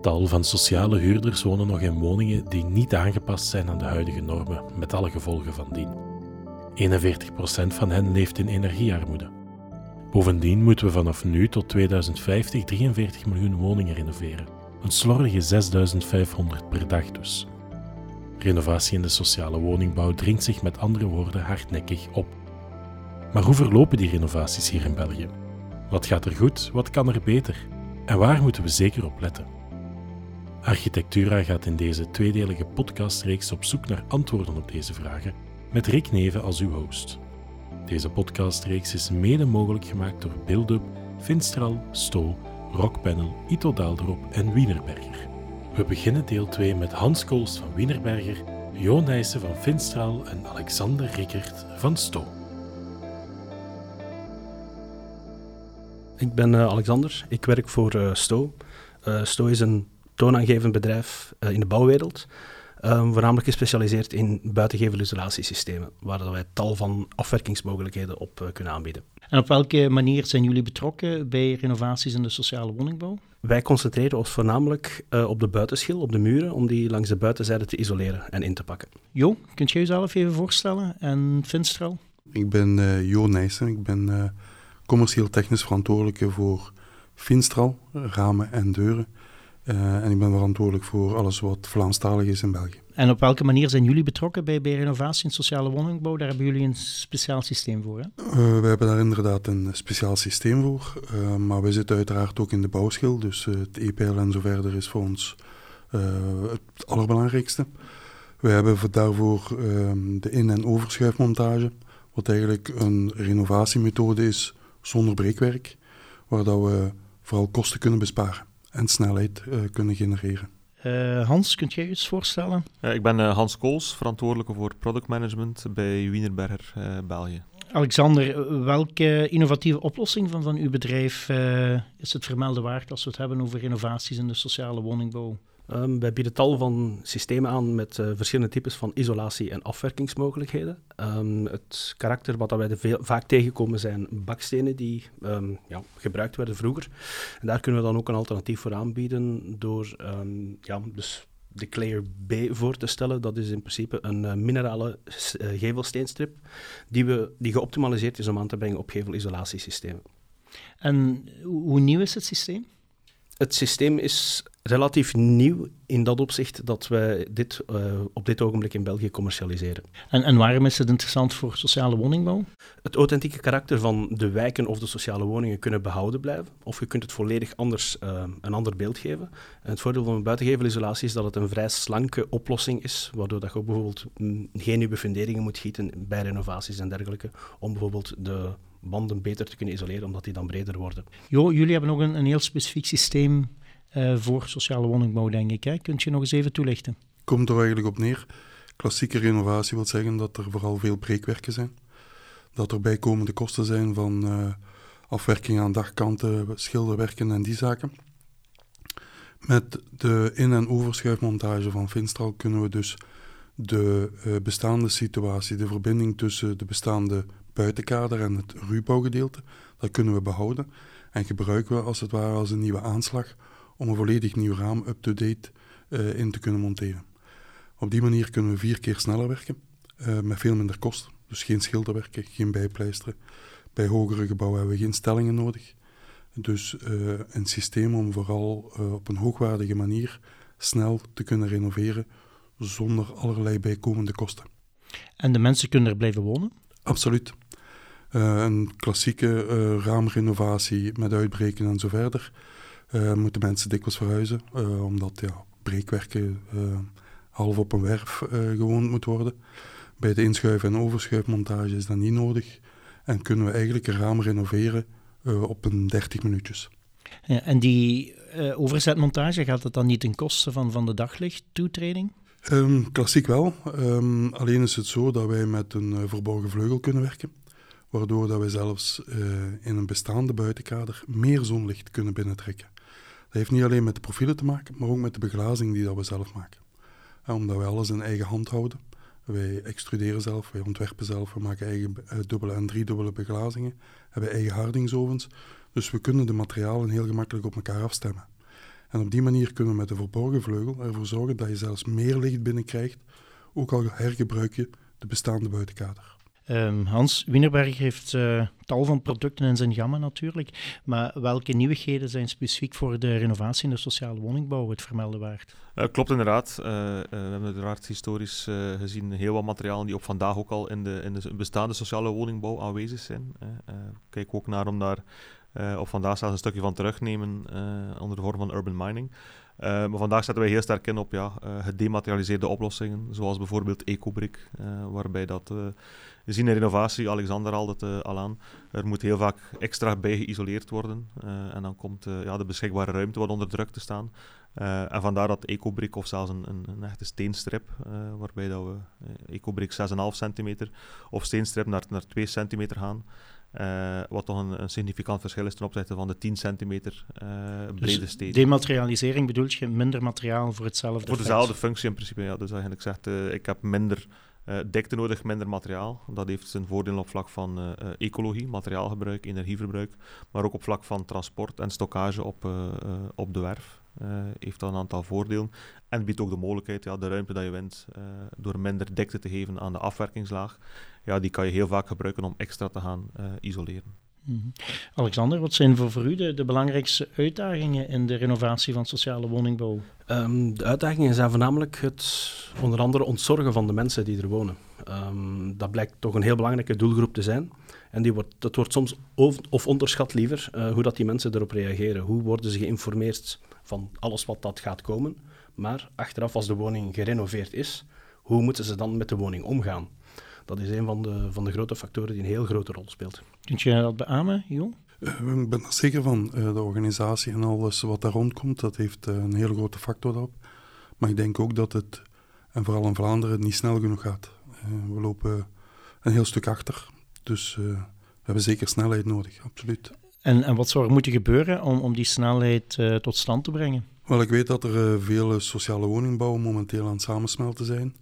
Tal van sociale huurders wonen nog in woningen die niet aangepast zijn aan de huidige normen, met alle gevolgen van dien. 41% van hen leeft in energiearmoede. Bovendien moeten we vanaf nu tot 2050 43 miljoen woningen renoveren. Een slordige 6500 per dag dus. Renovatie in de sociale woningbouw dringt zich met andere woorden hardnekkig op. Maar hoe verlopen die renovaties hier in België? Wat gaat er goed, wat kan er beter? En waar moeten we zeker op letten? Architectura gaat in deze tweedelige podcastreeks op zoek naar antwoorden op deze vragen, met Rick Neven als uw host. Deze podcastreeks is mede mogelijk gemaakt door Buildup, Finstral, Sto, Rockpanel, Ito Daalderop en Wienerberger. We beginnen deel 2 met Hans Kools van Wienerberger, Jo Nijssen van Finstral en Alexander Rickert van Sto. Ik ben uh, Alexander, ik werk voor uh, Sto. Uh, Sto is een toonaangevend bedrijf in de bouwwereld, um, voornamelijk gespecialiseerd in buitengevel-isolatiesystemen, waar wij tal van afwerkingsmogelijkheden op kunnen aanbieden. En op welke manier zijn jullie betrokken bij renovaties in de sociale woningbouw? Wij concentreren ons voornamelijk uh, op de buitenschil, op de muren, om die langs de buitenzijde te isoleren en in te pakken. Jo, kunt je jezelf even voorstellen en Finstral? Ik ben uh, Jo Nijssen, ik ben uh, commercieel technisch verantwoordelijke voor Finstral, ramen en deuren. En ik ben verantwoordelijk voor alles wat Vlaamstalig is in België. En op welke manier zijn jullie betrokken bij, bij renovatie in sociale woningbouw? Daar hebben jullie een speciaal systeem voor, hè? Uh, we hebben daar inderdaad een speciaal systeem voor. Uh, maar we zitten uiteraard ook in de bouwschil. Dus het EPL en zo verder is voor ons het allerbelangrijkste. We hebben daarvoor ehm, de in- en overschuifmontage. Wat eigenlijk een renovatiemethode is zonder breekwerk. Waar dat we vooral kosten kunnen besparen en snelheid kunnen genereren. Uh, Hans, kunt jij je iets voorstellen? Uh, ik ben uh, Hans Kools, verantwoordelijke voor productmanagement bij Wienerberger België. Alexander, welke innovatieve oplossing van, van uw bedrijf is het vermelde waard als we het hebben over innovaties in de sociale woningbouw? Um, wij bieden tal van systemen aan met uh, verschillende types van isolatie- en afwerkingsmogelijkheden. Um, het karakter wat wij veel, vaak tegenkomen zijn bakstenen die um, ja, gebruikt werden vroeger. En daar kunnen we dan ook een alternatief voor aanbieden door ja, dus de Clayer B voor te stellen. Dat is in principe een uh, minerale uh, gevelsteenstrip die, we, die geoptimaliseerd is om aan te brengen op gevelisolatiesystemen. En hoe nieuw is het systeem? Het systeem is relatief nieuw in dat opzicht dat wij dit uh, op dit ogenblik in België commercialiseren. En, en waarom is het interessant voor sociale woningbouw? Het authentieke karakter van de wijken of de sociale woningen kunnen behouden blijven. Of je kunt het volledig anders, uh, een ander beeld geven. En het voordeel van een buitengevelisolatie is dat het een vrij slanke oplossing is, waardoor dat je ook bijvoorbeeld geen nieuwe funderingen moet gieten bij renovaties en dergelijke, om bijvoorbeeld de banden beter te kunnen isoleren, omdat die dan breder worden. Jo, jullie hebben ook een, een heel specifiek systeem uh, voor sociale woningbouw, denk ik. Hè? Kunt je nog eens even toelichten? Komt er eigenlijk op neer. Klassieke renovatie wil zeggen dat er vooral veel breekwerken zijn. Dat er bijkomende kosten zijn van uh, afwerking aan dagkanten, schilderwerken en die zaken. Met de in- en overschuifmontage van Finstral kunnen we dus de uh, bestaande situatie, de verbinding tussen de bestaande buitenkader en het ruwbouwgedeelte, dat kunnen we behouden en gebruiken we als het ware als een nieuwe aanslag om een volledig nieuw raam up-to-date uh, in te kunnen monteren. Op die manier kunnen we vier keer sneller werken, uh, met veel minder kosten. Dus geen schilderwerken, geen bijpleisteren. Bij hogere gebouwen hebben we geen stellingen nodig. Dus uh, een systeem om vooral op een hoogwaardige manier snel te kunnen renoveren zonder allerlei bijkomende kosten. En de mensen kunnen er blijven wonen? Absoluut. Uh, een klassieke uh, raamrenovatie met uitbreken en zo verder. Uh, moeten mensen dikwijls verhuizen, omdat ja, breekwerken half op een werf gewoond moet worden. Bij de inschuif- en overschuifmontage is dat niet nodig. En kunnen we eigenlijk een raam renoveren op een 30 minuutjes. Ja, en die overzetmontage, gaat dat dan niet ten koste van, van de daglichttoetreding? Um, klassiek wel. Um, alleen is het zo dat wij met een uh, verborgen vleugel kunnen werken. Waardoor dat wij zelfs uh, in een bestaande buitenkader meer zonlicht kunnen binnentrekken. Dat heeft niet alleen met de profielen te maken, maar ook met de beglazing die dat we zelf maken. En omdat wij alles in eigen hand houden. Wij extruderen zelf, wij ontwerpen zelf, we maken eigen uh, dubbele en driedubbele beglazingen. Hebben eigen hardingsovens. Dus we kunnen de materialen heel gemakkelijk op elkaar afstemmen. En op die manier kunnen we met de verborgen vleugel ervoor zorgen dat je zelfs meer licht binnenkrijgt, ook al hergebruik je de bestaande buitenkader. Um, Hans Wienerberg heeft uh, tal van producten in zijn gamma natuurlijk. Maar welke nieuwigheden zijn specifiek voor de renovatie in de sociale woningbouw het vermelden waard? Uh, klopt inderdaad. Uh, we hebben uiteraard historisch gezien heel wat materialen die op vandaag ook al in de, in de bestaande sociale woningbouw aanwezig zijn. kijk ook naar om daar op vandaag zelfs een stukje van terugnemen onder de vorm van urban mining. Maar vandaag zetten wij heel sterk in op ja, gedematerialiseerde oplossingen, zoals bijvoorbeeld Ecobrick, uh, waarbij dat we zien in renovatie, Alexander haalde het uh, al aan, er moet heel vaak extra bij geïsoleerd worden. Uh, en dan komt uh, ja, de beschikbare ruimte wat onder druk te staan. en vandaar dat Ecobrick of zelfs een, een, een echte steenstrip, waarbij dat we Ecobrick 6,5 centimeter of steenstrip naar, naar 2 centimeter gaan. wat toch een, een, significant verschil is ten opzichte van de 10 centimeter brede dus steen. Dematerialisering bedoelt je minder materiaal voor hetzelfde Voor dezelfde functie in principe, ja. Dus eigenlijk zegt, ik heb minder uh, dikte nodig minder materiaal. Dat heeft zijn voordeel op vlak van uh, ecologie, materiaalgebruik, energieverbruik, maar ook op vlak van transport en stockage op, op de werf. heeft dat een aantal voordelen. En biedt ook de mogelijkheid, ja, de ruimte dat je wint, door minder dikte te geven aan de afwerkingslaag, ja, die kan je heel vaak gebruiken om extra te gaan isoleren. Mhm. Alexander, wat zijn voor, u de, belangrijkste uitdagingen in de renovatie van sociale woningbouw? Um, de uitdagingen zijn voornamelijk het onder andere ontzorgen van de mensen die er wonen. Um, dat blijkt toch een heel belangrijke doelgroep te zijn. En die wordt, dat wordt soms of onderschat liever, uh, hoe dat die mensen erop reageren. Hoe worden ze geïnformeerd van alles wat dat gaat komen. Maar achteraf, als de woning gerenoveerd is, hoe moeten ze dan met de woning omgaan? Dat is een van de, van de grote factoren die een heel grote rol speelt. Kunt je dat beamen, Jo? Uh, ik ben er zeker van. Uh, de organisatie en alles wat daar rondkomt, dat heeft uh, een hele grote factor op. Maar ik denk ook dat het, en vooral in Vlaanderen, niet snel genoeg gaat. we lopen een heel stuk achter. Dus we hebben zeker snelheid nodig, absoluut. En, en wat zou er moeten gebeuren om, om die snelheid tot stand te brengen? Wel, ik weet dat er veel sociale woningbouwen momenteel aan het samensmelten zijn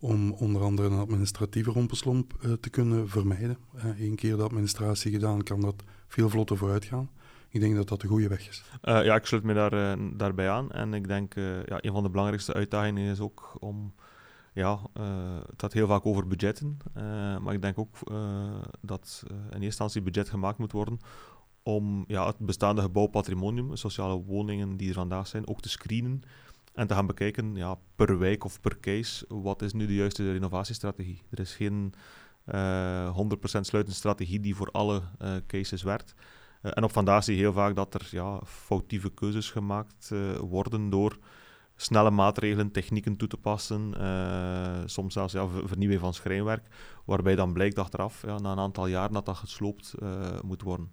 om onder andere een administratieve rompenslomp uh, te kunnen vermijden. Eén uh, keer de administratie gedaan, kan dat veel vlotter vooruit gaan. Ik denk dat dat de goede weg is. Uh, ja, ik sluit me daar, daarbij aan. En ik denk, ja, een van de belangrijkste uitdagingen is ook om... Ja, het gaat heel vaak over budgetten. maar ik denk ook dat in eerste instantie budget gemaakt moet worden om ja, het bestaande gebouwpatrimonium, sociale woningen die er vandaag zijn, ook te screenen en te gaan bekijken, ja, per wijk of per case, wat is nu de juiste renovatiestrategie? Er is geen uh, eh, 100% sluitende strategie die voor alle uh, cases werkt. Uh, en op vandaag heel vaak dat er ja, foutieve keuzes gemaakt worden door snelle maatregelen, technieken toe te passen, soms zelfs ja, vernieuwing van schrijnwerk, waarbij dan blijkt achteraf, ja, na een aantal jaar, dat dat gesloopt moet worden.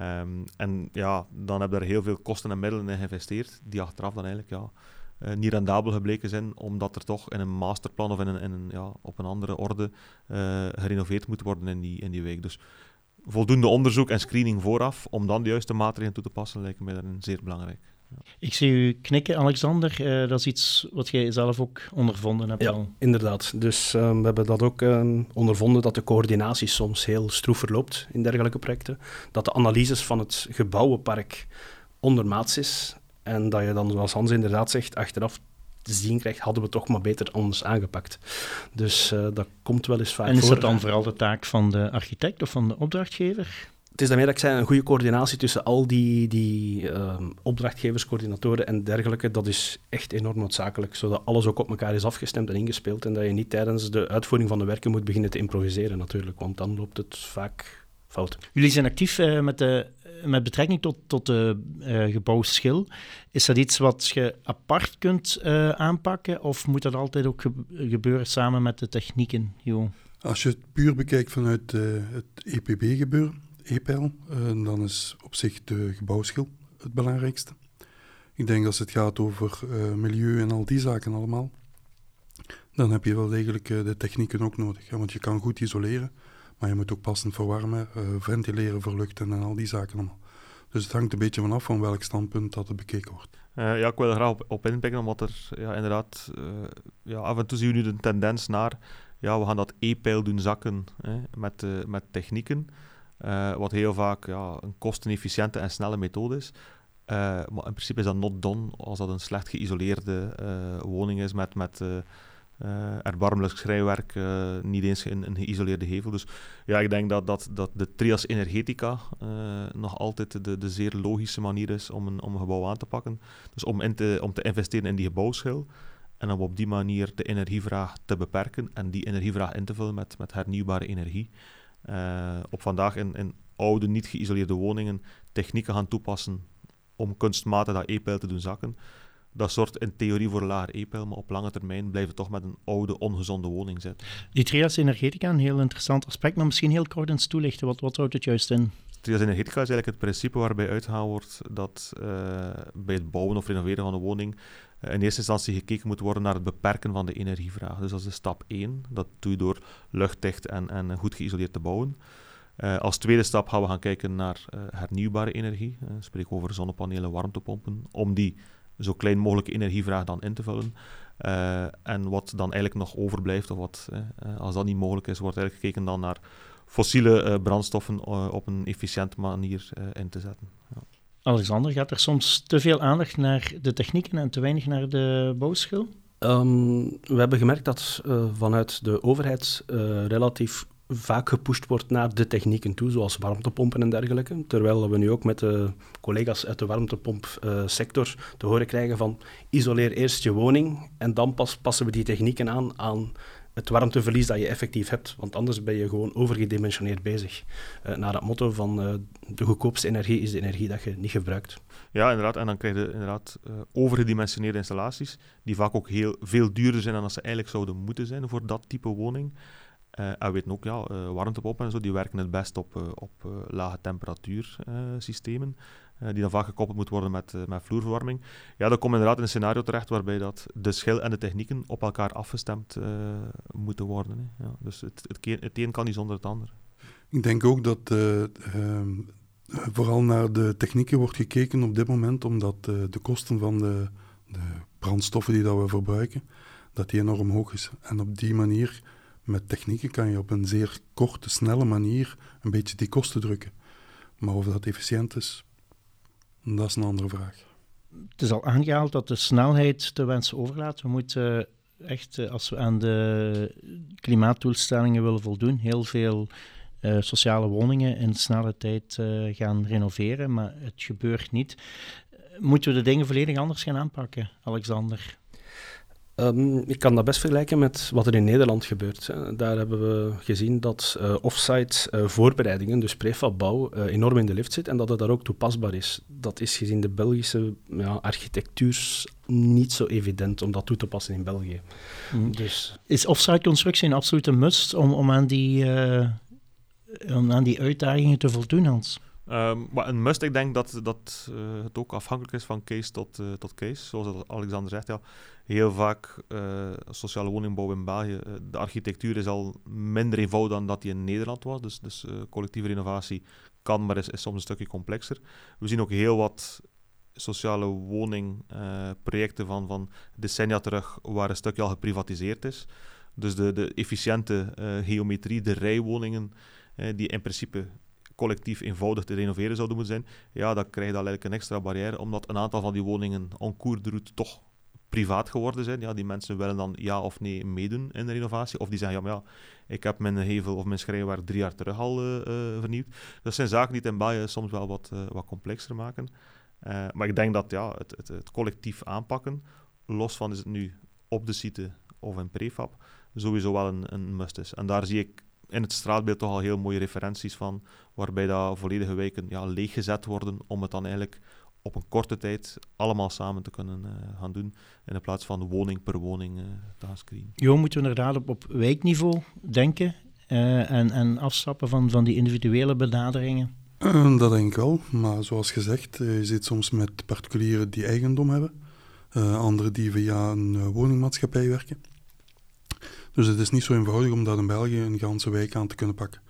Um, en ja, dan hebben er heel veel kosten en middelen in geïnvesteerd, die achteraf dan eigenlijk ja, uh, niet rendabel gebleken zijn, omdat er toch in een masterplan of in een, in een, ja, op een andere orde uh, gerenoveerd moet worden in die, in die week. Dus voldoende onderzoek en screening vooraf, om dan de juiste maatregelen toe te passen, lijkt mij daarin zeer belangrijk. Ja. Ik zie u knikken, Alexander. Uh, dat is iets wat jij zelf ook ondervonden hebt. Ja, al. inderdaad. Dus uh, we hebben dat ook uh, ondervonden, dat de coördinatie soms heel stroef verloopt in dergelijke projecten. Dat de analyses van het gebouwenpark ondermaats is en dat je dan, zoals Hans inderdaad zegt, achteraf te zien krijgt, hadden we toch maar beter anders aangepakt. Dus uh, dat komt wel eens vaak En is dat dan vooral de taak van de architect of van de opdrachtgever? Het is daarmee dat ik zei, een goede coördinatie tussen al die, die uh, opdrachtgevers, coördinatoren en dergelijke, dat is echt enorm noodzakelijk, zodat alles ook op elkaar is afgestemd en ingespeeld en dat je niet tijdens de uitvoering van de werken moet beginnen te improviseren natuurlijk, want dan loopt het vaak fout. Jullie zijn actief uh, met de met betrekking tot, tot de uh, gebouwschil, is dat iets wat je apart kunt uh, aanpakken of moet dat altijd ook ge gebeuren samen met de technieken? Jo? Als je het puur bekijkt vanuit uh, het EPB-gebeuren, EPL, dan is op zich de gebouwschil het belangrijkste. Ik denk als het gaat over milieu en al die zaken allemaal, dan heb je wel degelijk de technieken ook nodig. Want je kan goed isoleren, maar je moet ook passend verwarmen, uh, ventileren, verluchten en al die zaken allemaal. Dus het hangt een beetje vanaf van welk standpunt dat bekeken wordt. Uh, ja, ik wil er graag op, op inpikken, omdat er ja, inderdaad... Uh, ja, af en toe zien we nu de tendens naar... Ja, we gaan dat e-pijl doen zakken hè, met, met technieken. wat heel vaak ja, een kostenefficiënte en snelle methode is. maar in principe is dat not done als dat een slecht geïsoleerde woning is met, met erbarmelijk schrijnwerk, uh, niet eens in een geïsoleerde hevel. Dus ja, ik denk dat, dat, dat de trias energetica uh, nog altijd de, de zeer logische manier is om een, om een gebouw aan te pakken. Dus om, in te, om te investeren in die gebouwschil en om op die manier de energievraag te beperken en die energievraag in te vullen met, met hernieuwbare energie. op vandaag in, in oude, niet geïsoleerde woningen technieken gaan toepassen om kunstmatig dat e-pijl te doen zakken dat soort in theorie voor lager e-pijl, maar op lange termijn blijven toch met een oude, ongezonde woning zitten. Die trias energetica, een heel interessant aspect, maar misschien heel kort eens toelichten. Wat, wat houdt het juist in? Trias energetica is eigenlijk het principe waarbij uitgehaald wordt dat uh, bij het bouwen of renoveren van een woning uh, in eerste instantie gekeken moet worden naar het beperken van de energievraag. Dus dat is stap 1. Dat doe je door luchtdicht en, en goed geïsoleerd te bouwen. Uh, als tweede stap gaan we gaan kijken naar hernieuwbare energie. Spreek over zonnepanelen, warmtepompen, om die zo klein mogelijke energievraag dan in te vullen. Uh, en wat dan eigenlijk nog overblijft, of wat, uh, als dat niet mogelijk is, wordt eigenlijk gekeken dan naar fossiele uh, brandstoffen op een efficiënte manier in te zetten. Ja. Alexander, gaat er soms te veel aandacht naar de technieken en te weinig naar de bouwschil? Um, we hebben gemerkt dat vanuit de overheid relatief vaak gepusht wordt naar de technieken toe, zoals warmtepompen en dergelijke. Terwijl we nu ook met de collega's uit de warmtepompsector te horen krijgen van isoleer eerst je woning en dan pas passen we die technieken aan aan het warmteverlies dat je effectief hebt, want anders ben je gewoon overgedimensioneerd bezig. Uh, naar het motto van uh, de goedkoopste energie is de energie dat je niet gebruikt. Ja, inderdaad. En dan krijg je inderdaad uh, overgedimensioneerde installaties, die vaak ook heel veel duurder zijn dan dat ze eigenlijk zouden moeten zijn voor dat type woning. Uh, en we weten ook, ja, uh, warmtepompen en zo, die werken het best op, uh, op lage temperatuursystemen, die dan vaak gekoppeld moeten worden met, met vloerverwarming. Ja, dan komt inderdaad in een scenario terecht waarbij dat de schil en de technieken op elkaar afgestemd moeten worden. Hè. Ja, dus het, het, het, een kan niet zonder het ander. Ik denk ook dat ehm, vooral naar de technieken wordt gekeken op dit moment, omdat de kosten van de, de brandstoffen die dat we verbruiken, dat die enorm hoog is. En op die manier met technieken kan je op een zeer korte, snelle manier een beetje die kosten drukken. Maar of dat efficiënt is, dat is een andere vraag. Het is al aangehaald dat de snelheid te wensen overlaat. We moeten echt, eh, als we aan de klimaatdoelstellingen willen voldoen, heel veel uh, sociale woningen in snelle tijd uh, gaan renoveren, maar het gebeurt niet. Moeten we de dingen volledig anders gaan aanpakken, Alexander? Um, ik kan dat best vergelijken met wat er in Nederland gebeurt. Hè. Daar hebben we gezien dat uh, offsite uh, voorbereidingen, dus prefabbouw, uh, enorm in de lift zit en dat het daar ook toepasbaar is. Dat is gezien de Belgische ja, architectuur niet zo evident om dat toe te passen in België. Mm. Dus... Is offsite constructie een absolute must om, om, aan die, om aan die uitdagingen te voldoen, Hans? Um, maar een must, ik denk dat, dat uh, het ook afhankelijk is van case tot, uh, tot case. Zoals Alexander zegt, ja, heel vaak uh, sociale woningbouw in België, de architectuur is al minder eenvoudig dan dat die in Nederland was. Dus, dus collectieve renovatie kan, maar is, is soms een stukje complexer. We zien ook heel wat sociale woningprojecten van, van decennia terug, waar een stukje al geprivatiseerd is. Dus de, de efficiënte geometrie, de rijwoningen, die in principe collectief eenvoudig te renoveren zouden moeten zijn, ja, dan krijg je dan eigenlijk een extra barrière, omdat een aantal van die woningen de route toch privaat geworden zijn. Ja, die mensen willen dan ja of nee meedoen in de renovatie. Of die zeggen, ja, ja, ik heb mijn hevel of mijn schrijnwerk drie jaar terug al uh, vernieuwd. Dat zijn zaken die het in België soms wel wat, wat complexer maken. maar ik denk dat ja, het, het, het, collectief aanpakken, los van is het nu op de site of in prefab, sowieso wel een, een must is. En daar zie ik in het straatbeeld toch al heel mooie referenties van, waarbij dat volledige wijken ja, leeggezet worden om het dan eigenlijk op een korte tijd allemaal samen te kunnen uh, gaan doen, in plaats van woning per woning uh, te gaan screenen. Jo, moeten we inderdaad op, op wijkniveau denken uh, en, en afstappen van, van die individuele benaderingen? dat denk ik wel, maar zoals gezegd, je zit soms met particulieren die eigendom hebben, anderen die via een woningmaatschappij werken. Dus het is niet zo eenvoudig om dat in België een ganse wijk aan te kunnen pakken.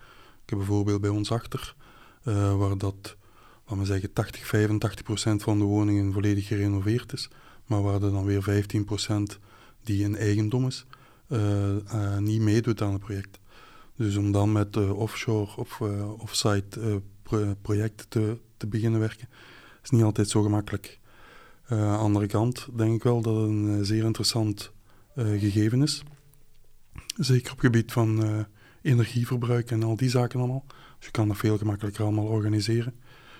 Ik heb bijvoorbeeld bij ons achter, uh, waar dat, laten we zeggen, 80, 85 procent van de woningen volledig gerenoveerd is, maar waar er dan weer 15 procent die in eigendom is, uh, uh, niet meedoet aan het project. Dus om dan met offshore of offsite pro projecten te, te beginnen werken, is niet altijd zo gemakkelijk. Aan de andere kant denk ik wel dat het een zeer interessant gegeven is. Zeker op het gebied van energieverbruik en al die zaken allemaal. Dus je kan dat veel gemakkelijker allemaal organiseren.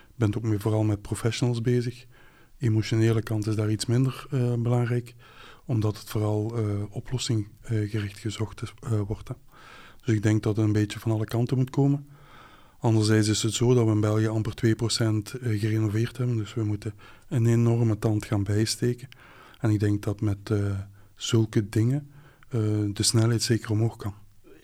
Je bent ook meer, vooral met professionals bezig. Emotionele kant is daar iets minder uh, belangrijk, omdat het vooral uh, oplossing-gericht gezocht is, wordt. Dus ik denk dat het een beetje van alle kanten moet komen. Anderzijds is het zo dat we in België amper 2% gerenoveerd hebben, dus we moeten een enorme tand gaan bijsteken. En ik denk dat met zulke dingen de snelheid zeker omhoog kan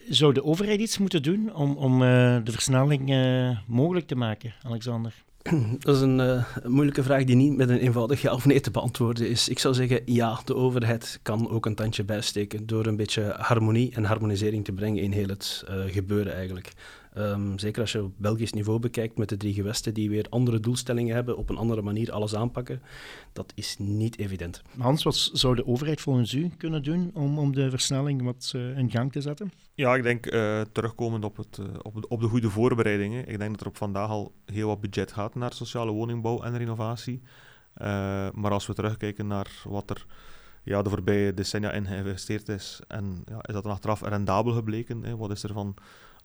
zou de overheid iets moeten doen om, om uh, de versnelling uh, mogelijk te maken, Alexander? Dat is een uh, moeilijke vraag die niet met een eenvoudig ja of nee te beantwoorden is. Ik zou zeggen, ja, de overheid kan ook een tandje bijsteken door een beetje harmonie en harmonisering te brengen in heel het gebeuren eigenlijk. Um, zeker als je op Belgisch niveau bekijkt met de drie gewesten die weer andere doelstellingen hebben, op een andere manier alles aanpakken, dat is niet evident. Hans, wat zou de overheid volgens u kunnen doen om, om de versnelling wat uh, in gang te zetten? Ja, ik denk uh, terugkomend op, het, uh, op, op, de goede voorbereidingen. Ik denk dat er op vandaag al heel wat budget gaat naar sociale woningbouw en renovatie. maar als we terugkijken naar wat er ja, de voorbije decennia in geïnvesteerd is, en ja, is dat dan achteraf rendabel gebleken? Hè? Wat is er van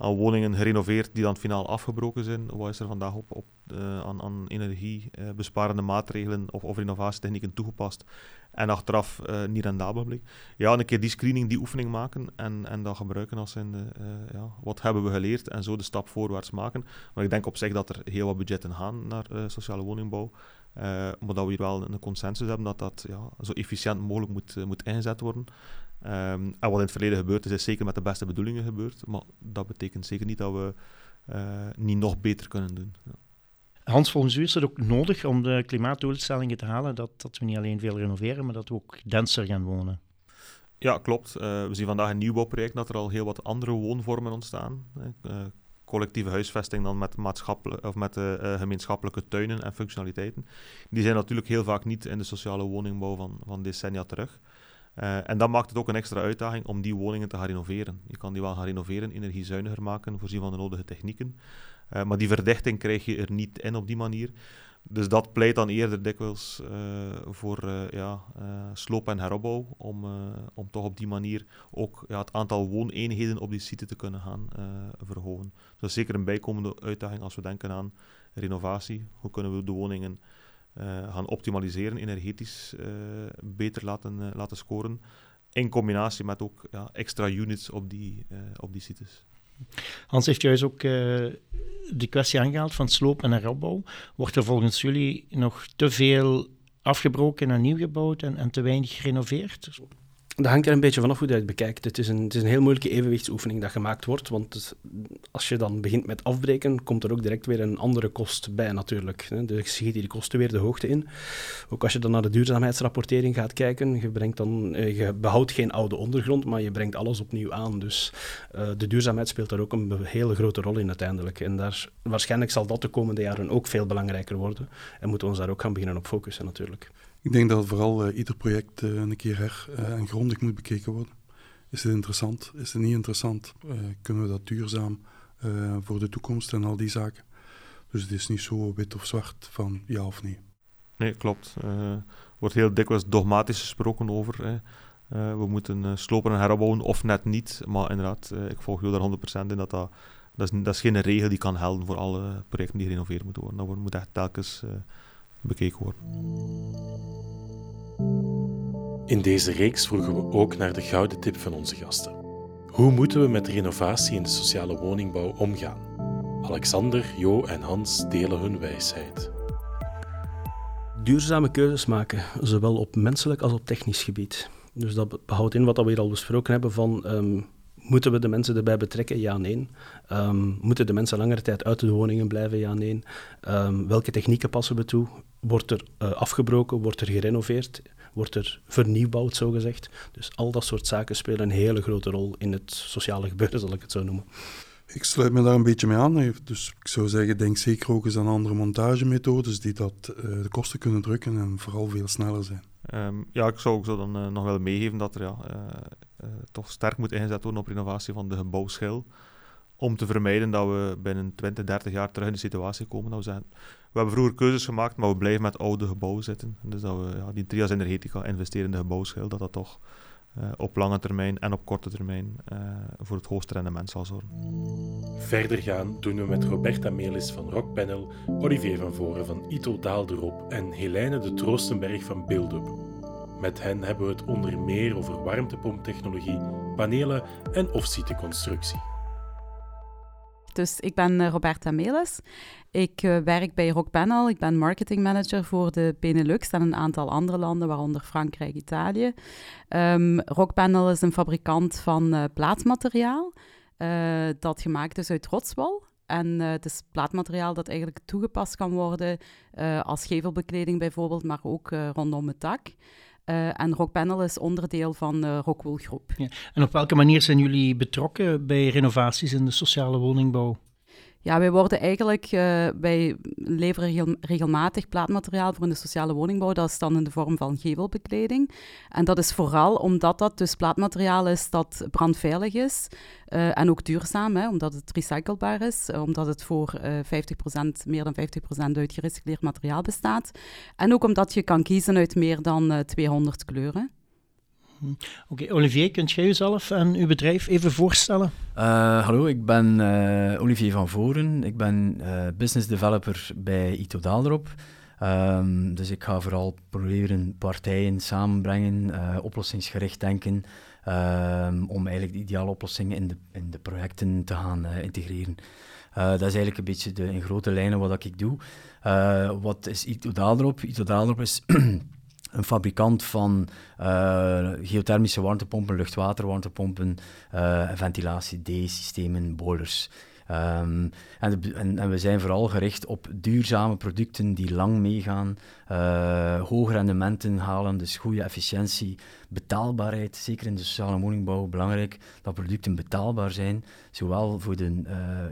aan woningen gerenoveerd die dan finaal afgebroken zijn. Wat is er vandaag op, op uh, aan, aan energiebesparende maatregelen of, of renovatietechnieken toegepast en achteraf uh, niet rendabel bleek? Ja, een keer die screening, die oefening maken en, en dat gebruiken als in de, ja, wat hebben we geleerd en zo de stap voorwaarts maken. Maar ik denk op zich dat er heel wat budgetten gaan naar sociale woningbouw. maar dat we hier wel een consensus hebben dat dat ja, zo efficiënt mogelijk moet, moet ingezet worden. Um, en wat in het verleden gebeurd is, is zeker met de beste bedoelingen gebeurd. Maar dat betekent zeker niet dat we uh, niet nog beter kunnen doen. Ja. Hans, volgens u is het ook nodig om de klimaatdoelstellingen te halen, dat, dat we niet alleen veel renoveren, maar dat we ook denser gaan wonen? Ja, klopt. Uh, we zien vandaag een nieuwbouwproject dat er al heel wat andere woonvormen ontstaan. Uh, collectieve huisvesting dan met, maatschappelijke, of met uh, gemeenschappelijke tuinen en functionaliteiten. Die zijn natuurlijk heel vaak niet in de sociale woningbouw van, van decennia terug. Uh, en dat maakt het ook een extra uitdaging om die woningen te gaan renoveren. Je kan die wel gaan renoveren, energiezuiniger maken, voorzien van de nodige technieken. Uh, maar die verdichting krijg je er niet in op die manier. Dus dat pleit dan eerder dikwijls uh, voor ja, sloop en heropbouw, om, om toch op die manier ook ja, het aantal wooneenheden op die site te kunnen gaan verhogen. Dus dat is zeker een bijkomende uitdaging als we denken aan renovatie. Hoe kunnen we de woningen gaan optimaliseren, energetisch uh, beter laten, uh, laten scoren. In combinatie met ook ja, extra units op die, op die sites. Hans heeft juist ook de kwestie aangehaald van sloop en heropbouw. Wordt er volgens jullie nog te veel afgebroken en nieuw gebouwd en, en te weinig gerenoveerd? Dat hangt er een beetje vanaf hoe je het bekijkt. Het is, een, het is een heel moeilijke evenwichtsoefening dat gemaakt wordt, want als je dan begint met afbreken, komt er ook direct weer een andere kost bij natuurlijk. Dus je schiet die kosten weer de hoogte in. Ook als je dan naar de duurzaamheidsrapportering gaat kijken, je, brengt dan, eh, je behoudt geen oude ondergrond, maar je brengt alles opnieuw aan. Dus uh, de duurzaamheid speelt daar ook een hele grote rol in uiteindelijk. En daar, waarschijnlijk zal dat de komende jaren ook veel belangrijker worden en moeten we ons daar ook gaan beginnen op focussen natuurlijk. Ik denk dat vooral uh, ieder project uh, een keer her uh, en grondig moet bekeken worden. Is het interessant? Is het niet interessant? kunnen we dat duurzaam voor de toekomst en al die zaken? Dus het is niet zo wit of zwart van ja of nee. Nee, klopt. Er wordt heel dikwijls dogmatisch gesproken over. Hè. we moeten slopen en herbouwen of net niet. Maar inderdaad, ik volg jou daar 100% in dat dat, dat, is, dat is geen regel die kan helden voor alle projecten die gerenoveerd moeten worden. Dat moet echt telkens bekeken worden. In deze reeks vroegen we ook naar de gouden tip van onze gasten. Hoe moeten we met renovatie in de sociale woningbouw omgaan? Alexander, Jo en Hans delen hun wijsheid. Duurzame keuzes maken, zowel op menselijk als op technisch gebied. Dus dat houdt in wat we hier al besproken hebben van um, Moeten we de mensen erbij betrekken? Ja, nee. Um, moeten de mensen langere tijd uit de woningen blijven? Ja, nee. Um, welke technieken passen we toe? Wordt er uh, afgebroken? Wordt er gerenoveerd? Wordt er vernieuwbouwd, zogezegd? Dus al dat soort zaken spelen een hele grote rol in het sociale gebeuren, zal ik het zo noemen. Ik sluit me daar een beetje mee aan. Dus ik zou zeggen, denk zeker ook eens aan andere montagemethodes die dat, uh, de kosten kunnen drukken en vooral veel sneller zijn. Um, ja, ik zou ook zo dan uh, nog wel meegeven dat er ja, uh, toch sterk moet ingezet worden op renovatie van de gebouwschil om te vermijden dat we binnen 20, 30 jaar terug in de situatie komen dat we zeggen, we hebben vroeger keuzes gemaakt, maar we blijven met oude gebouwen zitten. Dus dat we ja, die Trias Energetica investeren in de gebouwschil, dat dat toch uh, op lange termijn en op korte termijn uh, voor het hoogste rendement zal zorgen. Verder gaan doen we met Roberta Melis van Rockpanel, Olivier van Voren van Ito Daalderop en Helene de Troostenberg van Buildup. Met hen hebben we het onder meer over warmtepomptechnologie, panelen en off-site constructie. Dus ik ben Roberta Melis. Ik uh, werk bij Rockpanel. Ik ben marketingmanager voor de Benelux en een aantal andere landen, waaronder Frankrijk, Italië. Um, Rockpanel is een fabrikant van uh, plaatmateriaal dat gemaakt is uit rotswol. En het is plaatmateriaal dat eigenlijk toegepast kan worden als gevelbekleding bijvoorbeeld, maar ook rondom het dak. En Rockpanel is onderdeel van de Rockwool Groep. Ja. En op welke manier zijn jullie betrokken bij renovaties in de sociale woningbouw? Ja, wij worden eigenlijk, uh, wij leveren regelmatig plaatmateriaal voor in de sociale woningbouw. Dat is dan in de vorm van gevelbekleding. En dat is vooral omdat dat dus plaatmateriaal is dat brandveilig is uh, en ook duurzaam, hè, omdat het recyclebaar is, uh, omdat het voor 50%, meer dan 50% uit gerecycleerd materiaal bestaat. En ook omdat je kan kiezen uit meer dan 200 kleuren. Hm. Oké, Olivier, kunt jij jezelf en uw bedrijf even voorstellen? Uh, hallo, ik ben uh, Olivier van Voren. Ik ben uh, business developer bij Ito Daalderop. Um, dus ik ga vooral proberen partijen samenbrengen, oplossingsgericht denken, um, om eigenlijk de ideale oplossingen in de, in de projecten te gaan integreren. dat is eigenlijk een beetje de, in grote lijnen wat ik doe. wat is Ito Daalderop? Ito is een fabrikant van uh, geothermische warmtepompen, luchtwaterwarmtepompen, uh, ventilatie, D-systemen, boilers. En, en, en, we zijn vooral gericht op duurzame producten die lang meegaan, uh, hoge rendementen halen, dus goede efficiëntie, betaalbaarheid. Zeker in de sociale woningbouw belangrijk dat producten betaalbaar zijn, zowel voor de,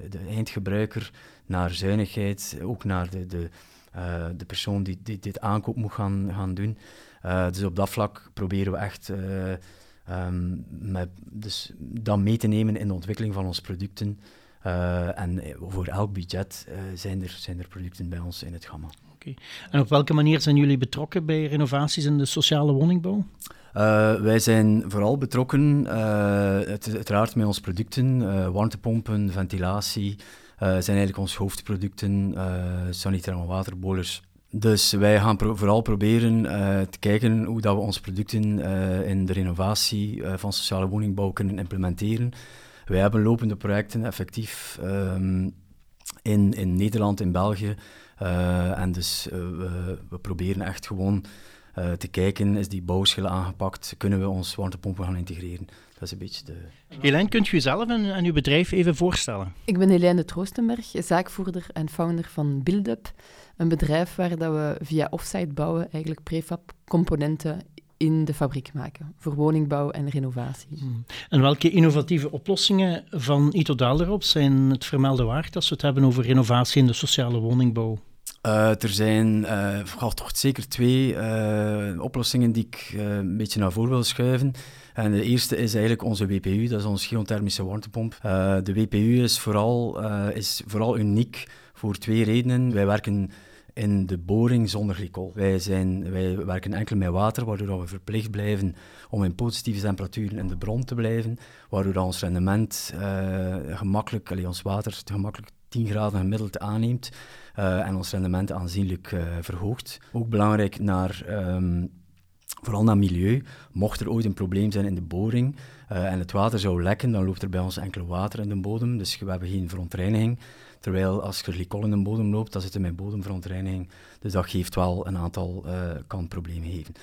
de eindgebruiker naar zuinigheid, ook naar de, de uh, de persoon die, die, dit aankoop moet gaan, gaan doen. Uh, dus op dat vlak proberen we echt uh, um, met, dus dat mee te nemen in de ontwikkeling van onze producten. en voor elk budget zijn, er, zijn er producten bij ons in het gamma. Okay. En op welke manier zijn jullie betrokken bij renovaties in de sociale woningbouw? Uh, wij zijn vooral betrokken, uh, uiteraard met onze producten, uh, warmtepompen, ventilatie, zijn eigenlijk onze hoofdproducten, sanitaire waterbolers. Dus wij gaan vooral proberen uh, te kijken hoe dat we onze producten in de renovatie van sociale woningbouw kunnen implementeren. Wij hebben lopende projecten effectief um, in, in Nederland, in België. en dus we, we proberen echt gewoon te kijken, is die bouwschil aangepakt, kunnen we ons warmtepompen gaan integreren. Dat is een beetje de... Helene, kunt u jezelf en, en uw bedrijf even voorstellen? Ik ben Helene Troostenberg, zaakvoerder en founder van Buildup. Een bedrijf waar dat we via offsite bouwen eigenlijk prefab componenten in de fabriek maken voor woningbouw en renovatie. Hmm. En welke innovatieve oplossingen van Ito Daalderop zijn het vermelde waard als we het hebben over renovatie in de sociale woningbouw? Uh, er zijn uh, toch zeker twee uh, oplossingen die ik een beetje naar voren wil schuiven. En de eerste is eigenlijk onze WPU, dat is onze geothermische warmtepomp. de WPU is vooral, is vooral uniek voor twee redenen. Wij werken in de boring zonder glycol. Wij, zijn, wij werken enkel met water, waardoor we verplicht blijven om in positieve temperaturen in de bron te blijven, waardoor ons rendement gemakkelijk, allee, ons water gemakkelijk 10 graden gemiddeld aanneemt uh, en ons rendement aanzienlijk uh, verhoogt. Ook belangrijk naar, um, vooral naar milieu. Mocht er ooit een probleem zijn in de boring uh, en het water zou lekken, dan loopt er bij ons enkel water in de bodem, dus we hebben geen verontreiniging. Terwijl als er glycol in de bodem loopt, dan zit er met bodemverontreiniging. Dus dat geeft wel een aantal, kan problemen geven.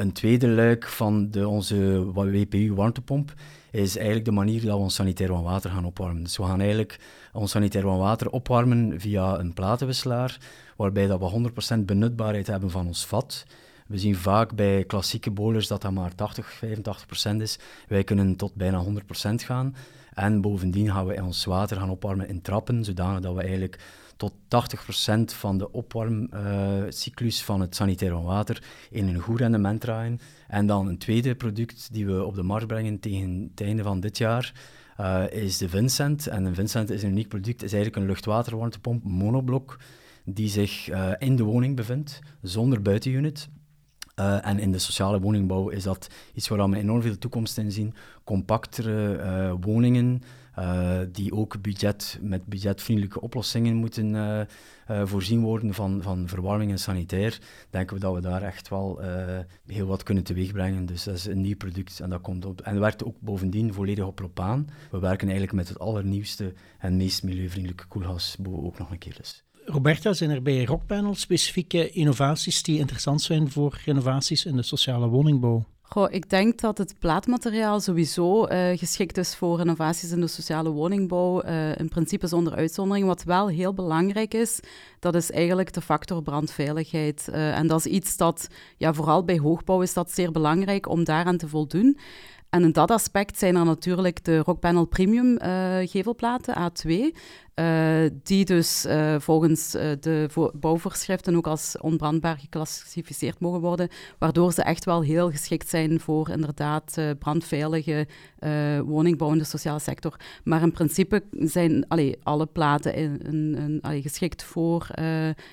een tweede luik van de, onze WPU-warmtepomp is eigenlijk de manier dat we ons sanitair water gaan opwarmen. Dus we gaan eigenlijk ons sanitair water opwarmen via een platenwisselaar, waarbij dat we 100% benutbaarheid hebben van ons vat. We zien vaak bij klassieke boilers dat dat maar 80, 85% is. Wij kunnen tot bijna 100% gaan. En bovendien gaan we ons water gaan opwarmen in trappen, zodanig dat we eigenlijk tot 80% van de opwarmcyclus uh, van het sanitair water in een goed rendement draaien. En dan een tweede product die we op de markt brengen tegen het einde van dit jaar, is de Vincent. En een Vincent is een uniek product, is eigenlijk een luchtwaterwarmtepomp monoblok die zich in de woning bevindt, zonder buitenunit. Uh, en in de sociale woningbouw is dat iets waar we enorm veel toekomst in zien. Compactere uh, woningen, uh, die ook budget, met budgetvriendelijke oplossingen moeten voorzien worden van, van verwarming en sanitair. Denken we dat we daar echt wel heel wat kunnen teweegbrengen. Dus dat is een nieuw product en dat komt op. En we werken ook bovendien volledig op propaan. We werken eigenlijk met het allernieuwste en meest milieuvriendelijke koelgas ook nog een keer dus. Roberta, zijn er bij Rockpanel specifieke innovaties die interessant zijn voor renovaties in de sociale woningbouw? Goh, ik denk dat het plaatmateriaal sowieso uh, geschikt is voor renovaties in de sociale woningbouw. Uh, in principe zonder uitzondering. Wat wel heel belangrijk is, dat is eigenlijk de factor brandveiligheid. Uh, en dat is iets dat, ja, vooral bij hoogbouw is dat zeer belangrijk om daaraan te voldoen. En in dat aspect zijn er natuurlijk de Rockpanel Premium gevelplaten, A2. Uh, die dus uh, volgens uh, de bouwvoorschriften ook als onbrandbaar geclassificeerd mogen worden, waardoor ze echt wel heel geschikt zijn voor inderdaad brandveilige woningbouw in de sociale sector. Maar in principe zijn allee, alle platen in, in, in, allee, geschikt voor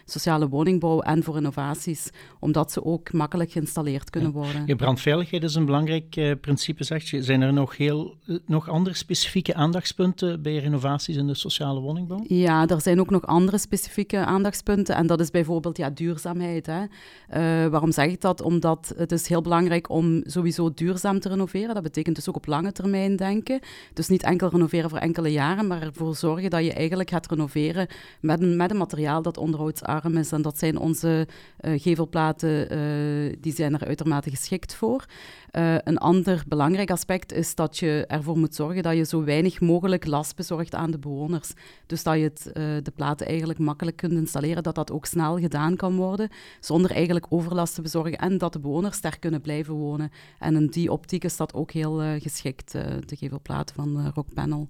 sociale woningbouw en voor innovaties, omdat ze ook makkelijk geïnstalleerd kunnen worden. Ja, brandveiligheid is een belangrijk principe, zeg je. Zijn er nog, heel, nog andere specifieke aandachtspunten bij renovaties in de sociale woningbouw? Ja, er zijn ook nog andere specifieke aandachtspunten. En dat is bijvoorbeeld ja, duurzaamheid. Hè. Uh, waarom zeg ik dat? Omdat het is heel belangrijk om sowieso duurzaam te renoveren. Dat betekent dus ook op lange termijn denken. Dus niet enkel renoveren voor enkele jaren, maar ervoor zorgen dat je eigenlijk gaat renoveren met een, met een materiaal dat onderhoudsarm is. En dat zijn onze uh, gevelplaten, uh, die zijn er uitermate geschikt voor. Uh, een ander belangrijk aspect is dat je ervoor moet zorgen dat je zo weinig mogelijk last bezorgt aan de bewoners. Dus dat je het, uh, de platen eigenlijk makkelijk kunt installeren, dat dat ook snel gedaan kan worden, zonder eigenlijk overlast te bezorgen en dat de bewoners daar kunnen blijven wonen. En in die optiek is dat ook heel uh, geschikt, de gevelplaten van Rockpanel.